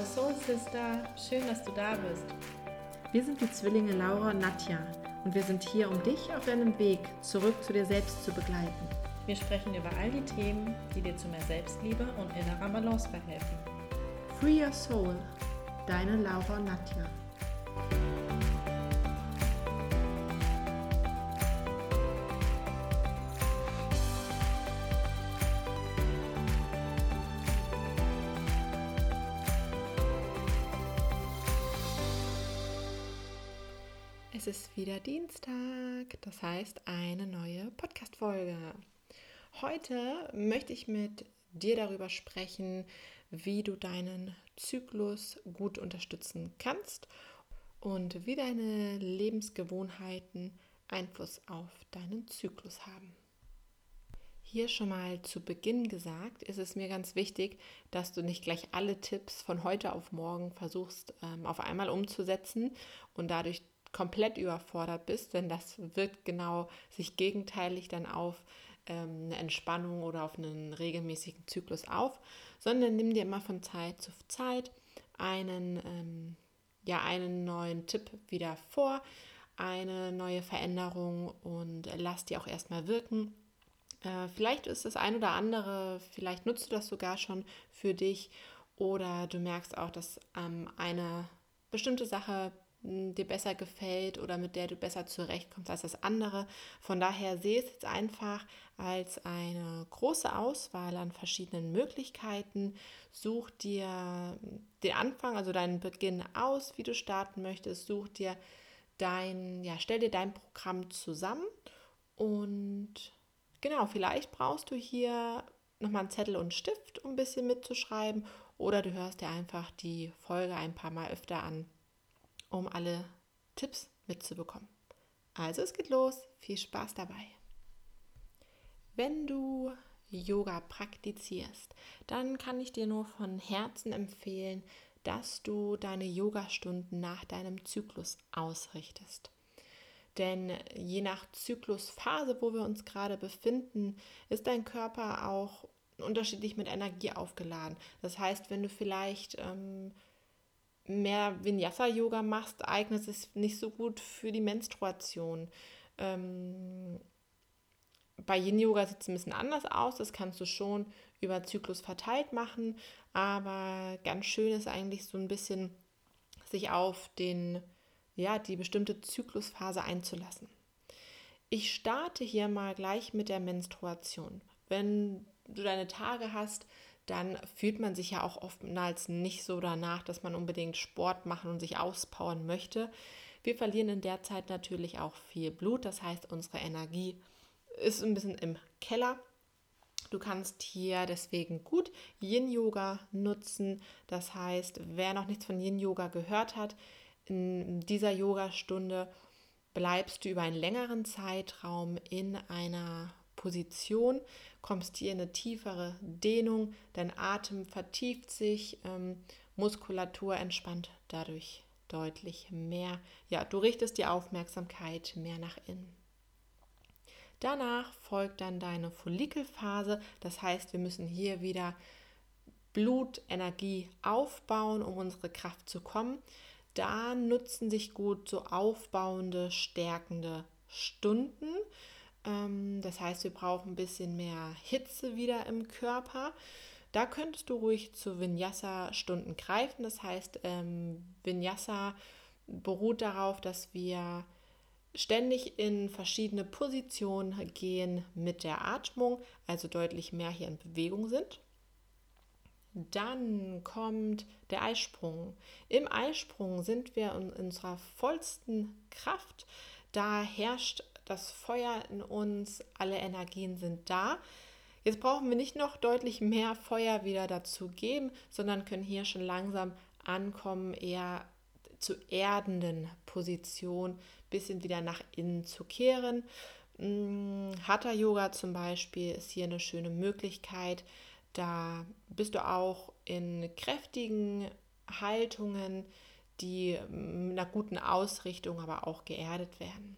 Hallo Soul Sister, schön, dass du da bist. Wir sind die Zwillinge Laura und Nadja und wir sind hier, um dich auf deinem Weg zurück zu dir selbst zu begleiten. Wir sprechen über all die Themen, die dir zu mehr Selbstliebe und innerer Balance verhelfen. Free Your Soul, deine Laura und Nadja. Dienstag, das heißt eine neue Podcast-Folge. Heute möchte ich mit dir darüber sprechen, wie du deinen Zyklus gut unterstützen kannst und wie deine Lebensgewohnheiten Einfluss auf deinen Zyklus haben. Hier schon mal zu Beginn gesagt, ist es mir ganz wichtig, dass du nicht gleich alle Tipps von heute auf morgen versuchst ähm, auf einmal umzusetzen und dadurch komplett überfordert bist, denn das wirkt genau sich gegenteilig dann auf ähm, eine Entspannung oder auf einen regelmäßigen Zyklus auf, sondern nimm dir immer von Zeit zu Zeit einen, ähm, ja, einen neuen Tipp wieder vor, eine neue Veränderung und lass die auch erstmal wirken. Äh, vielleicht ist das ein oder andere, vielleicht nutzt du das sogar schon für dich oder du merkst auch, dass ähm, eine bestimmte Sache dir besser gefällt oder mit der du besser zurechtkommst als das andere. Von daher sehe es jetzt einfach als eine große Auswahl an verschiedenen Möglichkeiten. Such dir den Anfang, also deinen Beginn aus, wie du starten möchtest. Such dir dein, ja, stell dir dein Programm zusammen und genau, vielleicht brauchst du hier nochmal einen Zettel und Stift, um ein bisschen mitzuschreiben oder du hörst dir einfach die Folge ein paar Mal öfter an um alle Tipps mitzubekommen. Also es geht los, viel Spaß dabei. Wenn du Yoga praktizierst, dann kann ich dir nur von Herzen empfehlen, dass du deine Yogastunden nach deinem Zyklus ausrichtest. Denn je nach Zyklusphase, wo wir uns gerade befinden, ist dein Körper auch unterschiedlich mit Energie aufgeladen. Das heißt, wenn du vielleicht ähm, mehr Vinyasa-Yoga machst, eignet es nicht so gut für die Menstruation. Ähm, bei Yin-Yoga sieht es ein bisschen anders aus. Das kannst du schon über Zyklus verteilt machen. Aber ganz schön ist eigentlich so ein bisschen sich auf den, ja, die bestimmte Zyklusphase einzulassen. Ich starte hier mal gleich mit der Menstruation. Wenn du deine Tage hast, dann fühlt man sich ja auch oftmals nicht so danach, dass man unbedingt Sport machen und sich auspowern möchte. Wir verlieren in der Zeit natürlich auch viel Blut, das heißt, unsere Energie ist ein bisschen im Keller. Du kannst hier deswegen gut Yin-Yoga nutzen. Das heißt, wer noch nichts von Yin-Yoga gehört hat, in dieser Yogastunde bleibst du über einen längeren Zeitraum in einer Position, kommst hier in eine tiefere Dehnung, dein Atem vertieft sich, ähm, Muskulatur entspannt dadurch deutlich mehr. Ja, du richtest die Aufmerksamkeit mehr nach innen. Danach folgt dann deine Follikelphase, das heißt, wir müssen hier wieder Blutenergie aufbauen, um unsere Kraft zu kommen. Da nutzen sich gut so aufbauende, stärkende Stunden. Ähm, das heißt, wir brauchen ein bisschen mehr Hitze wieder im Körper. Da könntest du ruhig zu Vinyasa-Stunden greifen. Das heißt, ähm, Vinyasa beruht darauf, dass wir ständig in verschiedene Positionen gehen mit der Atmung, also deutlich mehr hier in Bewegung sind. Dann kommt der Eisprung. Im Eisprung sind wir in unserer vollsten Kraft. Da herrscht das Feuer in uns, alle Energien sind da. Jetzt brauchen wir nicht noch deutlich mehr Feuer wieder dazu geben, sondern können hier schon langsam ankommen, eher zu erdenden Position, bisschen wieder nach innen zu kehren. Mm, Hatha Yoga zum Beispiel ist hier eine schöne Möglichkeit. Da bist du auch in kräftigen Haltungen, die mit einer guten Ausrichtung aber auch geerdet werden.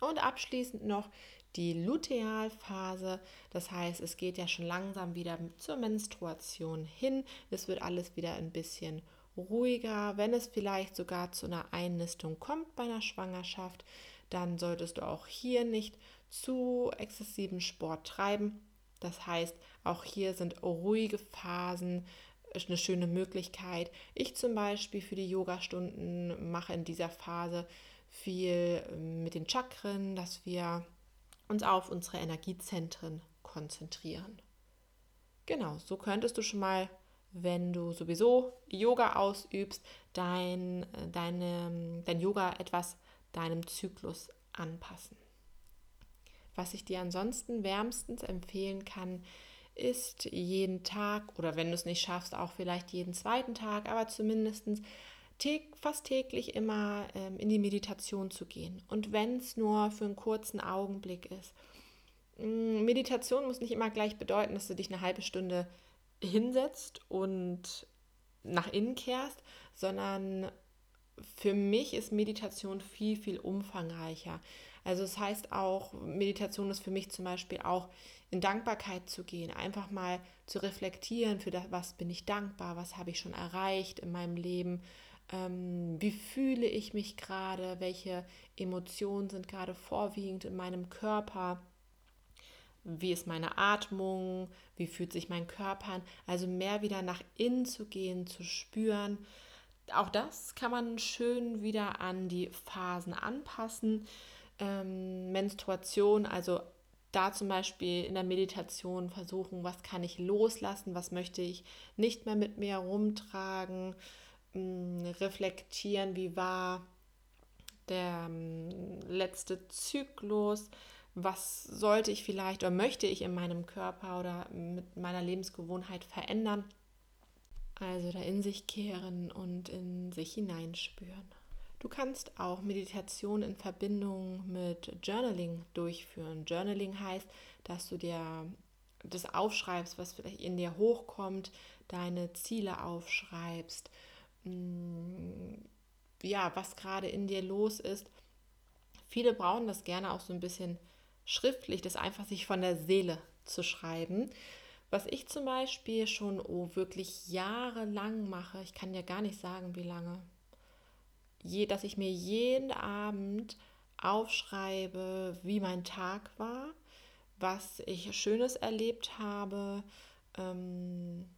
Und abschließend noch die Lutealphase. Das heißt, es geht ja schon langsam wieder zur Menstruation hin. Es wird alles wieder ein bisschen ruhiger. Wenn es vielleicht sogar zu einer Einnistung kommt bei einer Schwangerschaft, dann solltest du auch hier nicht zu exzessiven Sport treiben. Das heißt, auch hier sind ruhige Phasen eine schöne Möglichkeit. Ich zum Beispiel für die Yoga-Stunden mache in dieser Phase viel ähm, mit den Chakren, dass wir uns auf unsere Energiezentren konzentrieren. Genau, so könntest du schon mal, wenn du sowieso Yoga ausübst, dein, äh, deine, dein Yoga etwas deinem Zyklus anpassen. Was ich dir ansonsten wärmstens empfehlen kann, ist jeden Tag oder wenn du es nicht schaffst, auch vielleicht jeden zweiten Tag, aber zumindest fast täglich immer ähm, in die Meditation zu gehen. Und wenn es nur für einen kurzen Augenblick ist. Mm, Meditation muss nicht immer gleich bedeuten, dass du dich eine halbe Stunde hinsetzt und nach innen kehrst, sondern für mich ist Meditation viel, viel umfangreicher. Also es das heißt auch, Meditation ist für mich zum Beispiel auch in Dankbarkeit zu gehen, einfach mal zu reflektieren, für das, was bin ich dankbar, was habe ich schon erreicht in meinem Leben, ähm, wie fühle ich mich gerade, welche Emotionen sind gerade vorwiegend in meinem Körper, wie ist meine Atmung, wie fühlt sich mein Körper an, also mehr wieder nach innen zu gehen, zu spüren. Auch das kann man schön wieder an die Phasen anpassen. Ähm, Menstruation, also da zum Beispiel in der Meditation versuchen, was kann ich loslassen, was möchte ich nicht mehr mit mir herumtragen, mm, reflektieren, wie war der mm, letzte Zyklus, was sollte ich vielleicht oder möchte ich in meinem Körper oder mit meiner Lebensgewohnheit verändern. Also da in sich kehren und in sich hineinspüren. Du kannst auch Meditation in Verbindung mit Journaling durchführen. Journaling heißt, dass du dir das aufschreibst, was vielleicht in dir hochkommt, deine Ziele aufschreibst, ja, was gerade in dir los ist. Viele brauchen das gerne auch so ein bisschen schriftlich, das einfach sich von der Seele zu schreiben. Was ich zum Beispiel schon oh, wirklich jahrelang mache, ich kann ja gar nicht sagen, wie lange, je, dass ich mir jeden Abend aufschreibe, wie mein Tag war, was ich Schönes erlebt habe, ähm,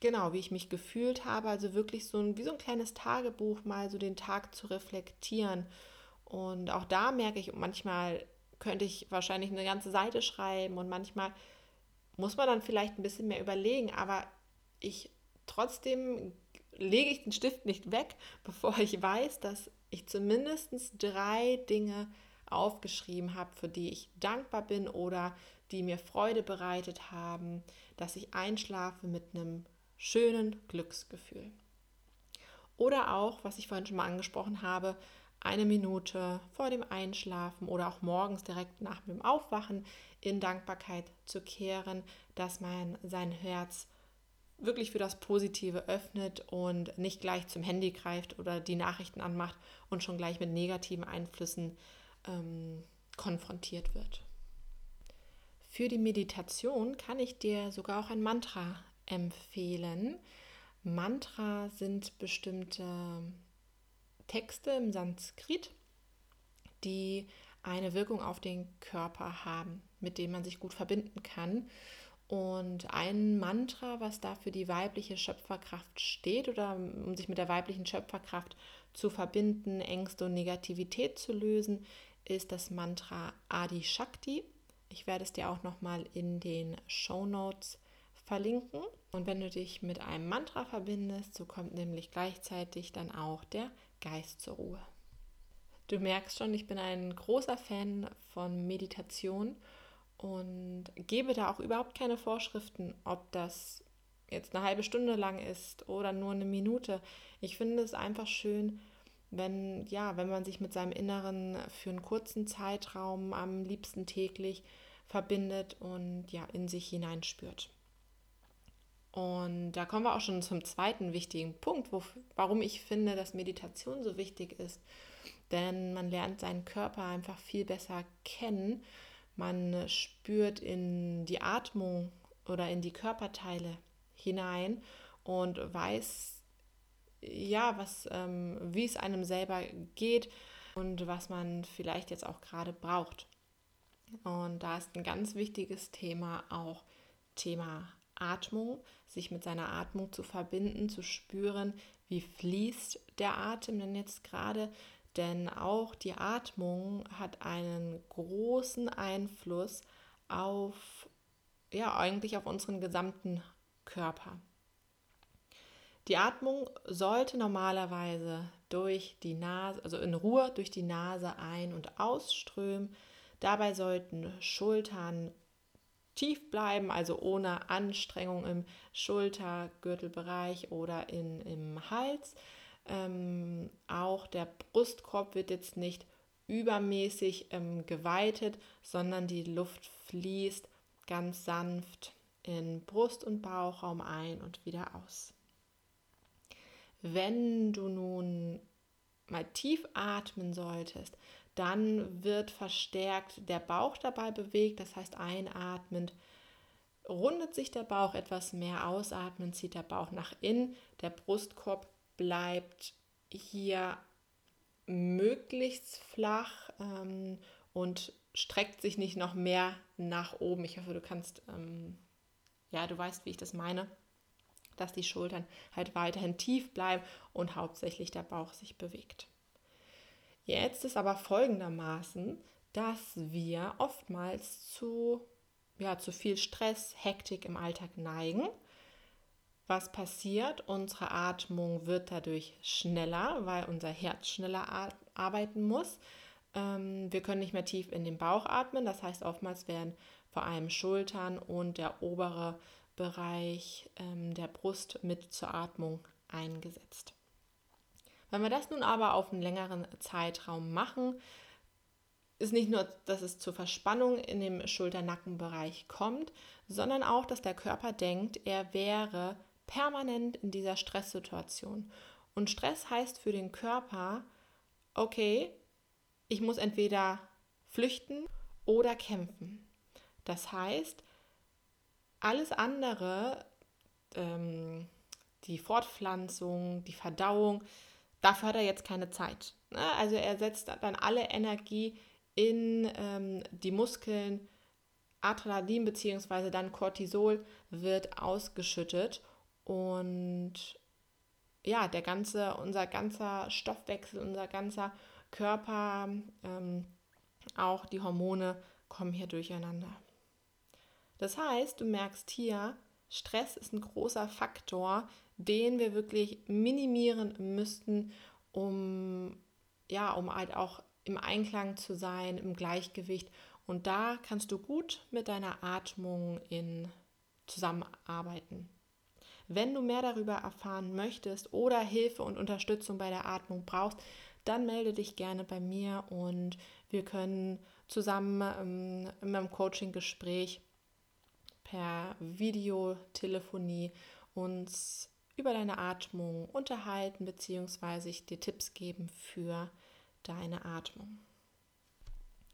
genau, wie ich mich gefühlt habe. Also wirklich so ein, wie so ein kleines Tagebuch, mal so den Tag zu reflektieren. Und auch da merke ich, manchmal könnte ich wahrscheinlich eine ganze Seite schreiben und manchmal muss man dann vielleicht ein bisschen mehr überlegen, aber ich trotzdem lege ich den Stift nicht weg, bevor ich weiß, dass ich zumindest drei Dinge aufgeschrieben habe, für die ich dankbar bin oder die mir Freude bereitet haben, dass ich einschlafe mit einem schönen Glücksgefühl. Oder auch, was ich vorhin schon mal angesprochen habe, eine Minute vor dem Einschlafen oder auch morgens direkt nach dem Aufwachen in Dankbarkeit zu kehren, dass man sein Herz wirklich für das Positive öffnet und nicht gleich zum Handy greift oder die Nachrichten anmacht und schon gleich mit negativen Einflüssen ähm, konfrontiert wird. Für die Meditation kann ich dir sogar auch ein Mantra empfehlen. Mantra sind bestimmte Texte im Sanskrit, die eine Wirkung auf den Körper haben, mit denen man sich gut verbinden kann. Und ein Mantra, was da für die weibliche Schöpferkraft steht oder um sich mit der weiblichen Schöpferkraft zu verbinden, Ängste und Negativität zu lösen, ist das Mantra Adi Shakti. Ich werde es dir auch nochmal in den Show Notes verlinken. Und wenn du dich mit einem Mantra verbindest, so kommt nämlich gleichzeitig dann auch der Geist zur Ruhe. Du merkst schon, ich bin ein großer Fan von Meditation und gebe da auch überhaupt keine Vorschriften, ob das jetzt eine halbe Stunde lang ist oder nur eine Minute. Ich finde es einfach schön, wenn ja, wenn man sich mit seinem Inneren für einen kurzen Zeitraum am liebsten täglich verbindet und ja in sich hineinspürt. Und da kommen wir auch schon zum zweiten wichtigen Punkt, wo, warum ich finde, dass Meditation so wichtig ist. denn man lernt seinen Körper einfach viel besser kennen. Man spürt in die Atmung oder in die Körperteile hinein und weiß ja, was, ähm, wie es einem selber geht und was man vielleicht jetzt auch gerade braucht. Und da ist ein ganz wichtiges Thema auch Thema Atmung, sich mit seiner Atmung zu verbinden, zu spüren, wie fließt der Atem denn jetzt gerade. Denn auch die Atmung hat einen großen Einfluss auf, ja, eigentlich auf unseren gesamten Körper. Die Atmung sollte normalerweise durch die Nase, also in Ruhe durch die Nase ein- und ausströmen. Dabei sollten Schultern tief bleiben, also ohne Anstrengung im Schultergürtelbereich oder in, im Hals. Ähm, auch der Brustkorb wird jetzt nicht übermäßig ähm, geweitet, sondern die Luft fließt ganz sanft in Brust- und Bauchraum ein und wieder aus. Wenn du nun mal tief atmen solltest, dann wird verstärkt der Bauch dabei bewegt. Das heißt, einatmend rundet sich der Bauch etwas mehr, ausatmen zieht der Bauch nach innen, der Brustkorb bleibt hier möglichst flach ähm, und streckt sich nicht noch mehr nach oben. Ich hoffe, du kannst, ähm, ja, du weißt, wie ich das meine, dass die Schultern halt weiterhin tief bleiben und hauptsächlich der Bauch sich bewegt. Jetzt ist aber folgendermaßen, dass wir oftmals zu, ja, zu viel Stress, Hektik im Alltag neigen. Was passiert? Unsere Atmung wird dadurch schneller, weil unser Herz schneller arbeiten muss. Ähm, wir können nicht mehr tief in den Bauch atmen. Das heißt, oftmals werden vor allem Schultern und der obere Bereich ähm, der Brust mit zur Atmung eingesetzt. Wenn wir das nun aber auf einen längeren Zeitraum machen, ist nicht nur, dass es zur Verspannung in dem Schulter-Nackenbereich kommt, sondern auch, dass der Körper denkt, er wäre permanent in dieser Stresssituation. Und Stress heißt für den Körper, okay, ich muss entweder flüchten oder kämpfen. Das heißt, alles andere, ähm, die Fortpflanzung, die Verdauung, dafür hat er jetzt keine Zeit. Ne? Also er setzt dann alle Energie in ähm, die Muskeln. Adrenalin bzw. dann Cortisol wird ausgeschüttet und ja, der ganze, unser ganzer Stoffwechsel, unser ganzer Körper, ähm, auch die Hormone kommen hier durcheinander. Das heißt, du merkst hier, Stress ist ein großer Faktor, den wir wirklich minimieren müssten, um ja, um halt auch im Einklang zu sein, im Gleichgewicht. Und da kannst du gut mit deiner Atmung in zusammenarbeiten. Wenn du mehr darüber erfahren möchtest oder Hilfe und Unterstützung bei der Atmung brauchst, dann melde dich gerne bei mir und wir können zusammen ähm, in meinem Coaching-Gespräch per Videotelefonie uns über deine Atmung unterhalten bzw. dir Tipps geben für deine Atmung.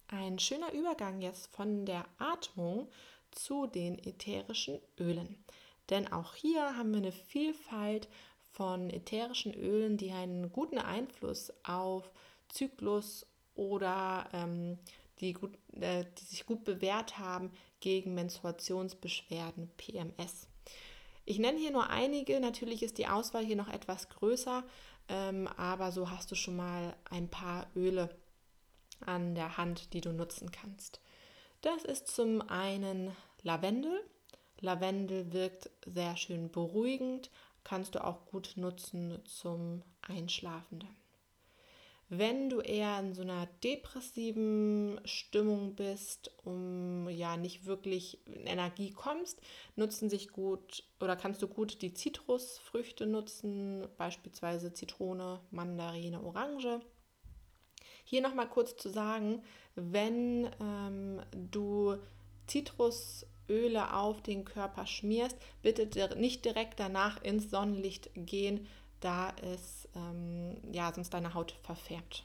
Ein schöner Übergang jetzt von der Atmung zu den ätherischen Ölen. Denn auch hier haben wir eine Vielfalt von ätherischen Ölen, die einen guten Einfluss auf Zyklus oder ähm, die, gut, äh, die sich gut bewährt haben gegen Menstruationsbeschwerden, PMS. Ich nenne hier nur einige, natürlich ist die Auswahl hier noch etwas größer, ähm, aber so hast du schon mal ein paar Öle an der Hand, die du nutzen kannst. Das ist zum einen Lavendel. Lavendel wirkt sehr schön beruhigend, kannst du auch gut nutzen zum Einschlafen dann. Wenn du eher in so einer depressiven Stimmung bist, um ja nicht wirklich in Energie kommst, nutzen sich gut oder kannst du gut die Zitrusfrüchte nutzen, beispielsweise Zitrone, Mandarine, Orange. Hier nochmal kurz zu sagen, wenn ähm, du Zitrusöle auf den Körper schmierst, bitte nicht direkt danach ins Sonnenlicht gehen, da es ähm, ja sonst deine Haut verfärbt.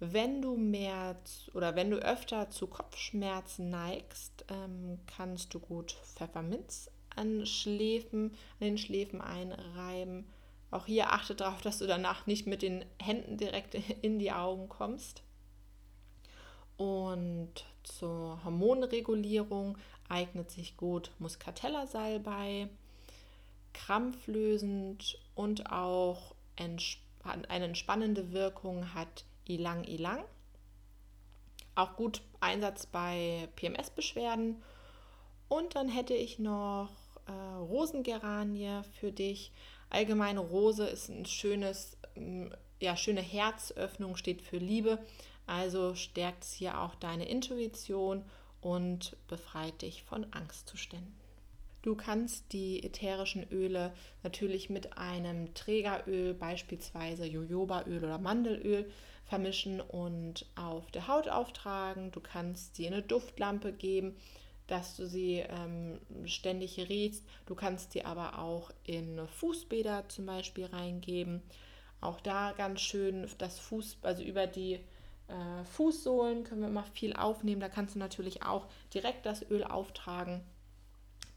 Wenn du mehr oder wenn du öfter zu Kopfschmerzen neigst, ähm, kannst du gut Pfefferminz an Schläfen, an den Schläfen einreiben. Auch hier achte darauf, dass du danach nicht mit den Händen direkt in die Augen kommst. Und zur Hormonregulierung eignet sich gut Muscatella-Salbei, krampflösend und auch eine entspannende Wirkung hat Ilang Ilang. Auch gut Einsatz bei PMS-Beschwerden. Und dann hätte ich noch äh, Rosengeranie für dich. Allgemeine Rose ist ein schönes, ja, schöne Herzöffnung, steht für Liebe. Also stärkt es hier auch deine Intuition und befreit dich von Angstzuständen. Du kannst die ätherischen Öle natürlich mit einem Trägeröl, beispielsweise Jojobaöl oder Mandelöl, vermischen und auf der Haut auftragen. Du kannst sie in eine Duftlampe geben, dass du sie ähm, ständig riechst. Du kannst sie aber auch in Fußbäder zum Beispiel reingeben. Auch da ganz schön das Fuß, also über die äh, Fußsohlen können wir immer viel aufnehmen. Da kannst du natürlich auch direkt das Öl auftragen.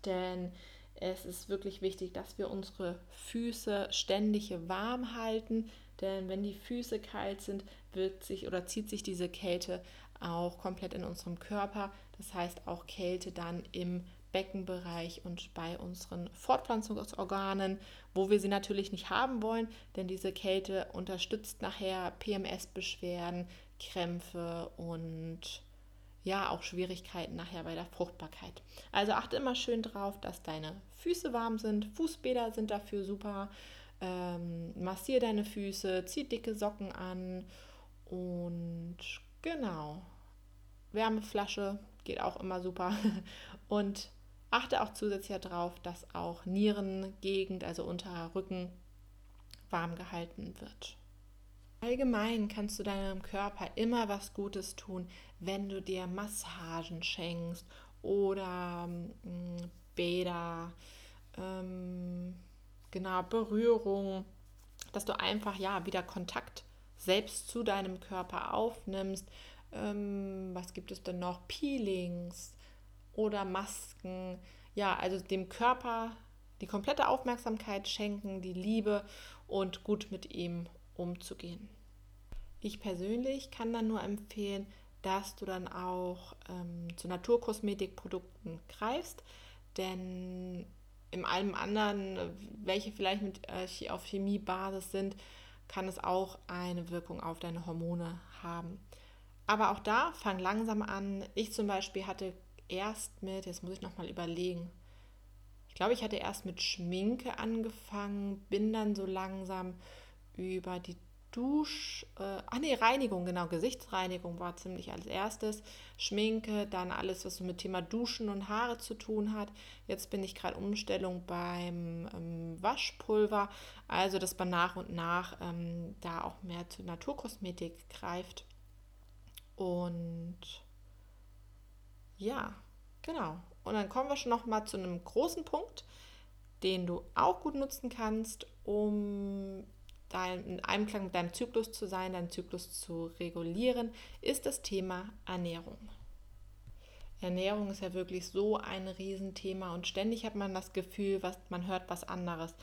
Denn es ist wirklich wichtig, dass wir unsere Füße ständig warm halten, denn wenn die Füße kalt sind, wirkt sich oder zieht sich diese Kälte auch komplett in unserem Körper. Das heißt auch Kälte dann im Beckenbereich und bei unseren Fortpflanzungsorganen, wo wir sie natürlich nicht haben wollen, denn diese Kälte unterstützt nachher PMS-Beschwerden, Krämpfe und ja auch Schwierigkeiten nachher bei der Fruchtbarkeit. Also achte immer schön drauf, dass deine Füße warm sind. Fußbäder sind dafür super. Ähm, massier deine Füße, zieh dicke Socken an und genau. Wärmeflasche geht auch immer super. Und achte auch zusätzlich darauf, dass auch Nierengegend, also unter Rücken, warm gehalten wird. Allgemein kannst du deinem Körper immer was Gutes tun, wenn du dir Massagen schenkst oder ähm, Bäder, ähm, genau, Berührung, dass du einfach ja wieder Kontakt selbst zu deinem Körper aufnimmst. Ähm, was gibt es denn noch? Peelings oder Masken. Ja, also dem Körper die komplette Aufmerksamkeit schenken, die Liebe und gut mit ihm umzugehen. Ich persönlich kann dann nur empfehlen, dass du dann auch ähm, zu Naturkosmetikprodukten greifst, denn in allem anderen, welche vielleicht mit äh, auf Chemiebasis sind, kann es auch eine Wirkung auf deine Hormone haben. Aber auch da fang langsam an. Ich zum Beispiel hatte erst mit, jetzt muss ich nochmal überlegen, ich glaube, ich hatte erst mit Schminke angefangen, bin dann so langsam über die Dusch, äh, ach nee, Reinigung, genau, Gesichtsreinigung war ziemlich als erstes. Schminke, dann alles, was so mit Thema Duschen und Haare zu tun hat. Jetzt bin ich gerade Umstellung beim ähm, Waschpulver, also dass man nach und nach ähm, da auch mehr zu Naturkosmetik greift. Und ja, genau. Und dann kommen wir schon noch mal zu einem großen Punkt, den du auch gut nutzen kannst, um dein, in Einklang mit deinem Zyklus zu sein, deinen Zyklus zu regulieren, ist das Thema Ernährung. Ernährung ist ja wirklich so ein Riesenthema und ständig hat man das Gefühl, was, man hört was anderes.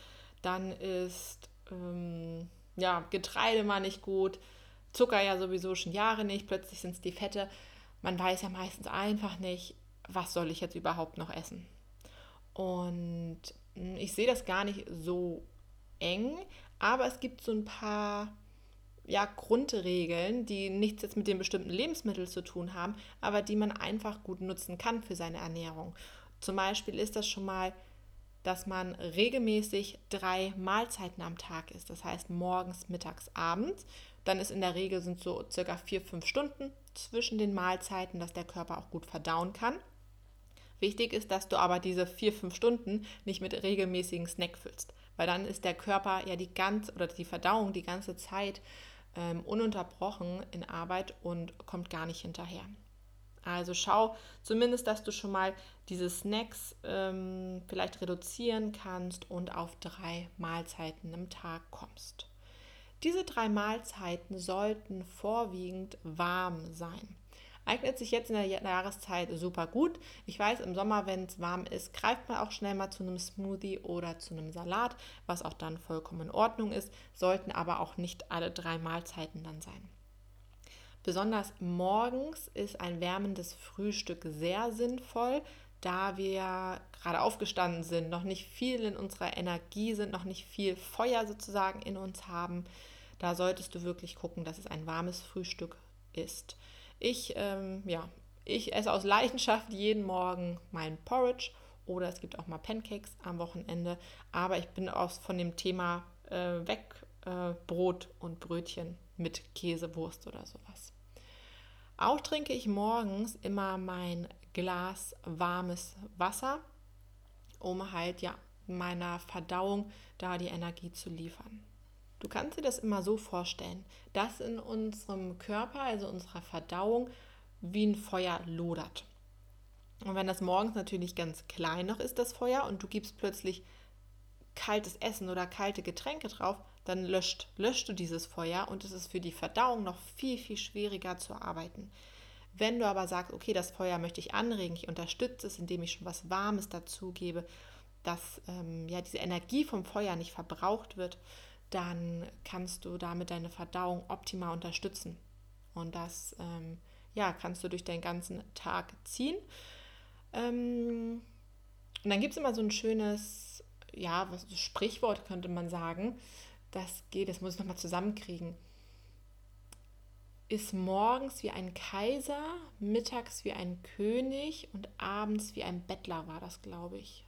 Dann ist ähm, ja, Getreide mal nicht gut, Zucker ja sowieso schon Jahre nicht, plötzlich sind es die Fette. Man weiß ja meistens einfach nicht, was soll ich jetzt überhaupt noch essen. Und hm, ich sehe das gar nicht so eng, aber es gibt so ein paar ja, Grundregeln, die nichts jetzt mit dem bestimmten Lebensmittel zu tun haben, aber die man einfach gut nutzen kann für seine Ernährung. Zum Beispiel ist das schon mal, dass man regelmäßig drei Mahlzeiten am Tag isst. Das heißt morgens, mittags, abends. Dann ist in der Regel sind so circa vier, fünf Stunden zwischen den Mahlzeiten, dass der Körper auch gut verdauen kann. Wichtig ist, dass du aber diese vier, fünf Stunden nicht mit regelmäßigen Snack füllst weil dann ist der Körper ja die ganze oder die Verdauung die ganze Zeit ähm, ununterbrochen in Arbeit und kommt gar nicht hinterher. Also schau zumindest, dass du schon mal diese Snacks ähm, vielleicht reduzieren kannst und auf drei Mahlzeiten im Tag kommst. Diese drei Mahlzeiten sollten vorwiegend warm sein. Eignet sich jetzt in der Jahreszeit super gut. Ich weiß, im Sommer, wenn es warm ist, greift man auch schnell mal zu einem Smoothie oder zu einem Salat, was auch dann vollkommen in Ordnung ist, sollten aber auch nicht alle drei Mahlzeiten dann sein. Besonders morgens ist ein wärmendes Frühstück sehr sinnvoll, da wir gerade aufgestanden sind, noch nicht viel in unserer Energie sind, noch nicht viel Feuer sozusagen in uns haben. Da solltest du wirklich gucken, dass es ein warmes Frühstück ist. Ich, ähm, ja, ich esse aus Leidenschaft jeden Morgen mein Porridge oder es gibt auch mal Pancakes am Wochenende. Aber ich bin auch von dem Thema äh, weg äh, Brot und Brötchen mit Käse, Wurst oder sowas. Auch trinke ich morgens immer mein Glas warmes Wasser, um halt ja meiner Verdauung da die Energie zu liefern. Du kannst dir das immer so vorstellen, dass in unserem Körper, also unserer Verdauung, wie ein Feuer lodert. Und wenn das morgens natürlich ganz klein noch ist, das Feuer, und du gibst plötzlich kaltes Essen oder kalte Getränke drauf, dann löscht, löscht du dieses Feuer und es ist für die Verdauung noch viel, viel schwieriger zu arbeiten. Wenn du aber sagst, okay, das Feuer möchte ich anregen, ich unterstütze es, indem ich schon was Warmes dazugebe, dass ähm, ja diese Energie vom Feuer nicht verbraucht wird, dann kannst du damit deine Verdauung optimal unterstützen. Und das ähm, ja, kannst du durch deinen ganzen Tag ziehen. Ähm, und dann gibt es immer so ein schönes, ja, was, Sprichwort könnte man sagen. Das geht, das muss ich nochmal zusammenkriegen. Ist morgens wie ein Kaiser, mittags wie ein König und abends wie ein Bettler, war das, glaube ich.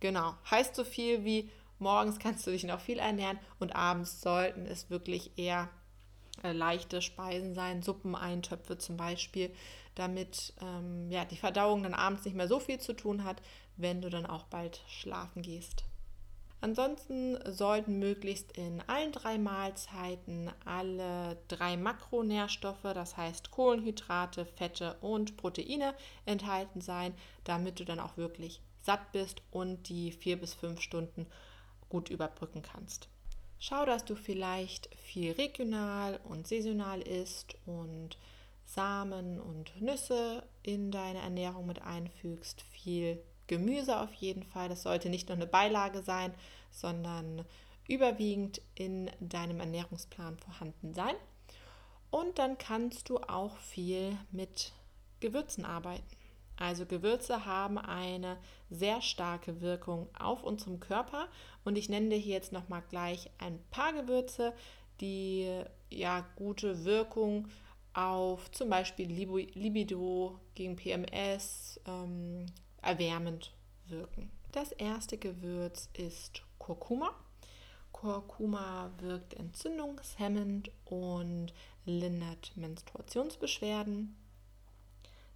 Genau, heißt so viel wie Morgens kannst du dich noch viel ernähren und abends sollten es wirklich eher äh, leichte Speisen sein, Suppeneintöpfe zum Beispiel, damit ähm, ja, die Verdauung dann abends nicht mehr so viel zu tun hat, wenn du dann auch bald schlafen gehst. Ansonsten sollten möglichst in allen drei Mahlzeiten alle drei Makronährstoffe, das heißt Kohlenhydrate, Fette und Proteine enthalten sein, damit du dann auch wirklich satt bist und die vier bis fünf Stunden gut überbrücken kannst. Schau, dass du vielleicht viel regional und saisonal isst und Samen und Nüsse in deine Ernährung mit einfügst. Viel Gemüse auf jeden Fall. Das sollte nicht nur eine Beilage sein, sondern überwiegend in deinem Ernährungsplan vorhanden sein. Und dann kannst du auch viel mit Gewürzen arbeiten. Also Gewürze haben eine sehr starke Wirkung auf unserem Körper und ich nenne dir hier jetzt noch mal gleich ein paar Gewürze, die ja gute Wirkung auf zum Beispiel Libido gegen PMS ähm, erwärmend wirken. Das erste Gewürz ist Kurkuma. Kurkuma wirkt entzündungshemmend und lindert Menstruationsbeschwerden.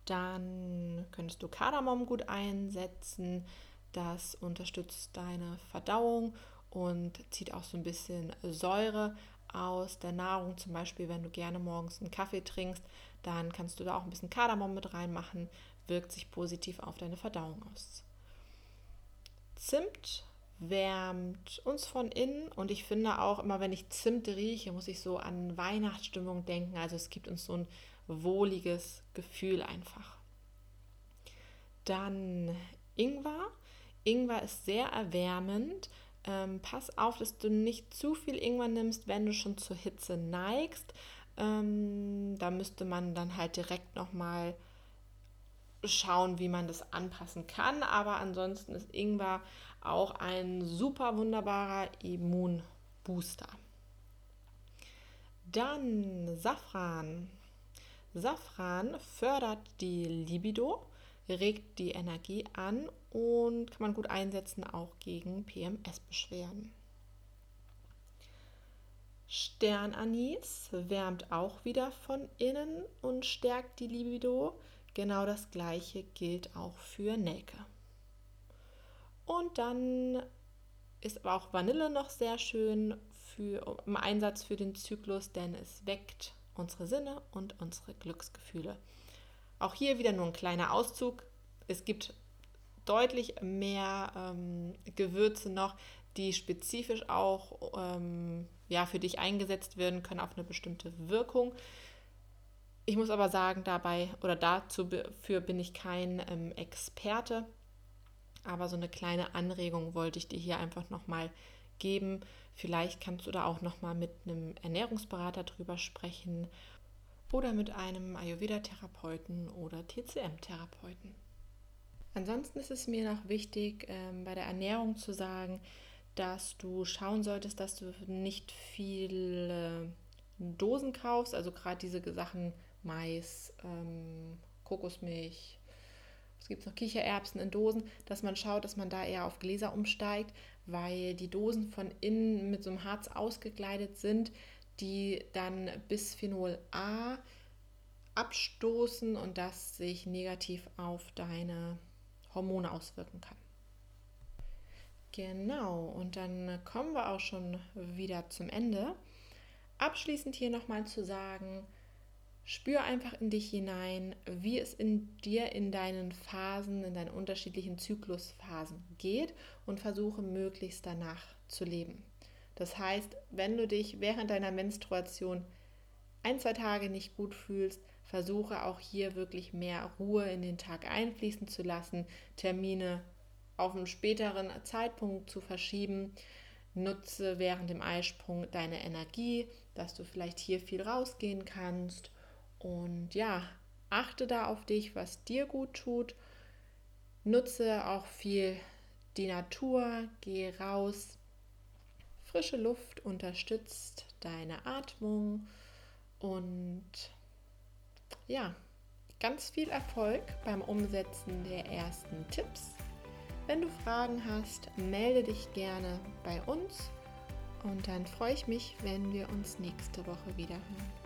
Dann könntest du Kardamom gut einsetzen. Das unterstützt deine Verdauung und zieht auch so ein bisschen Säure aus der Nahrung. Zum Beispiel, wenn du gerne morgens einen Kaffee trinkst, dann kannst du da auch ein bisschen Kardamom mit reinmachen. Wirkt sich positiv auf deine Verdauung aus. Zimt wärmt uns von innen und ich finde auch immer, wenn ich Zimt rieche, muss ich so an Weihnachtsstimmung denken. Also es gibt uns so ein wohliges Gefühl einfach. Dann Ingwer. Ingwer ist sehr erwärmend. Ähm, pass auf, dass du nicht zu viel Ingwer nimmst, wenn du schon zur Hitze neigst. Ähm, da müsste man dann halt direkt nochmal schauen, wie man das anpassen kann. Aber ansonsten ist Ingwer auch ein super wunderbarer Immunbooster. Dann Safran. Safran fördert die Libido, regt die Energie an und kann man gut einsetzen auch gegen PMS-Beschwerden. Sternanis wärmt auch wieder von innen und stärkt die Libido. Genau das gleiche gilt auch für Nelke. Und dann ist aber auch Vanille noch sehr schön für, im Einsatz für den Zyklus, denn es weckt unsere Sinne und unsere Glücksgefühle. Auch hier wieder nur ein kleiner Auszug. Es gibt deutlich mehr ähm, Gewürze noch, die spezifisch auch ähm, ja, für dich eingesetzt werden können auf eine bestimmte Wirkung. Ich muss aber sagen, dabei oder dazu für bin ich kein ähm, Experte, aber so eine kleine Anregung wollte ich dir hier einfach nochmal geben. Vielleicht kannst du da auch nochmal mit einem Ernährungsberater drüber sprechen oder mit einem Ayurveda-Therapeuten oder TCM-Therapeuten. Ansonsten ist es mir noch wichtig, ähm, bei der Ernährung zu sagen, dass du schauen solltest, dass du nicht viele Dosen kaufst, also gerade diese Sachen Mais, ähm, Kokosmilch, es gibt noch Kichererbsen in Dosen, dass man schaut, dass man da eher auf Gläser umsteigt, weil die Dosen von innen mit so einem Harz ausgekleidet sind, die dann Bisphenol A abstoßen und das sich negativ auf deine Hormone auswirken kann. Genau, und dann kommen wir auch schon wieder zum Ende. Abschließend hier nochmal zu sagen, spür einfach in dich hinein, wie es in dir in deinen Phasen, in deinen unterschiedlichen Zyklusphasen geht und versuche möglichst danach zu leben. Das heißt, wenn du dich während deiner Menstruation ein, zwei Tage nicht gut fühlst, versuche auch hier wirklich mehr Ruhe in den Tag einfließen zu lassen, Termine auf einen späteren Zeitpunkt zu verschieben. Nutze während dem Eisprung deine Energie, dass du vielleicht hier viel rausgehen kannst. Und ja, achte da auf dich, was dir gut tut. Nutze auch viel die Natur, geh raus. Frische Luft unterstützt deine Atmung und ja, ganz viel Erfolg beim Umsetzen der ersten Tipps. Wenn du Fragen hast, melde dich gerne bei uns und dann freue ich mich, wenn wir uns nächste Woche wieder hören.